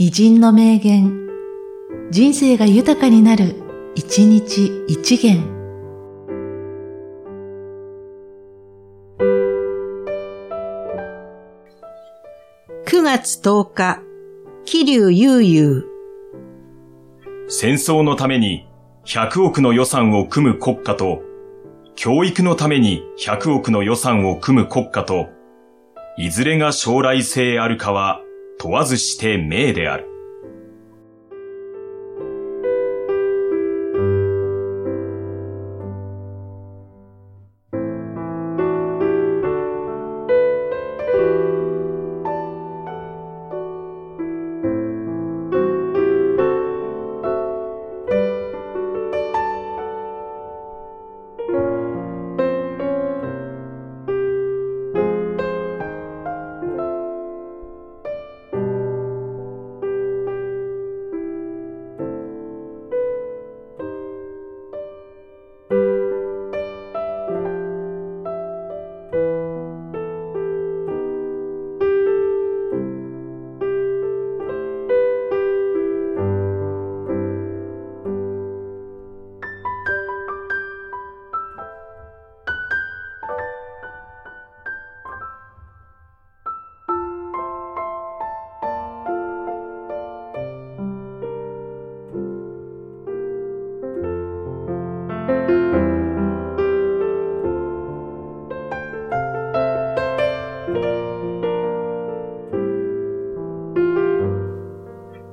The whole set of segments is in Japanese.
偉人の名言、人生が豊かになる、一日一元。9月10日、桐生悠々。戦争のために100億の予算を組む国家と、教育のために100億の予算を組む国家と、いずれが将来性あるかは問わずして命である。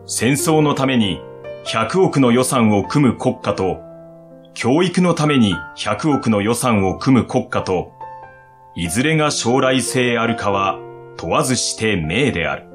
戦争のために100億の予算を組む国家と、教育のために100億の予算を組む国家と、いずれが将来性あるかは問わずして命である。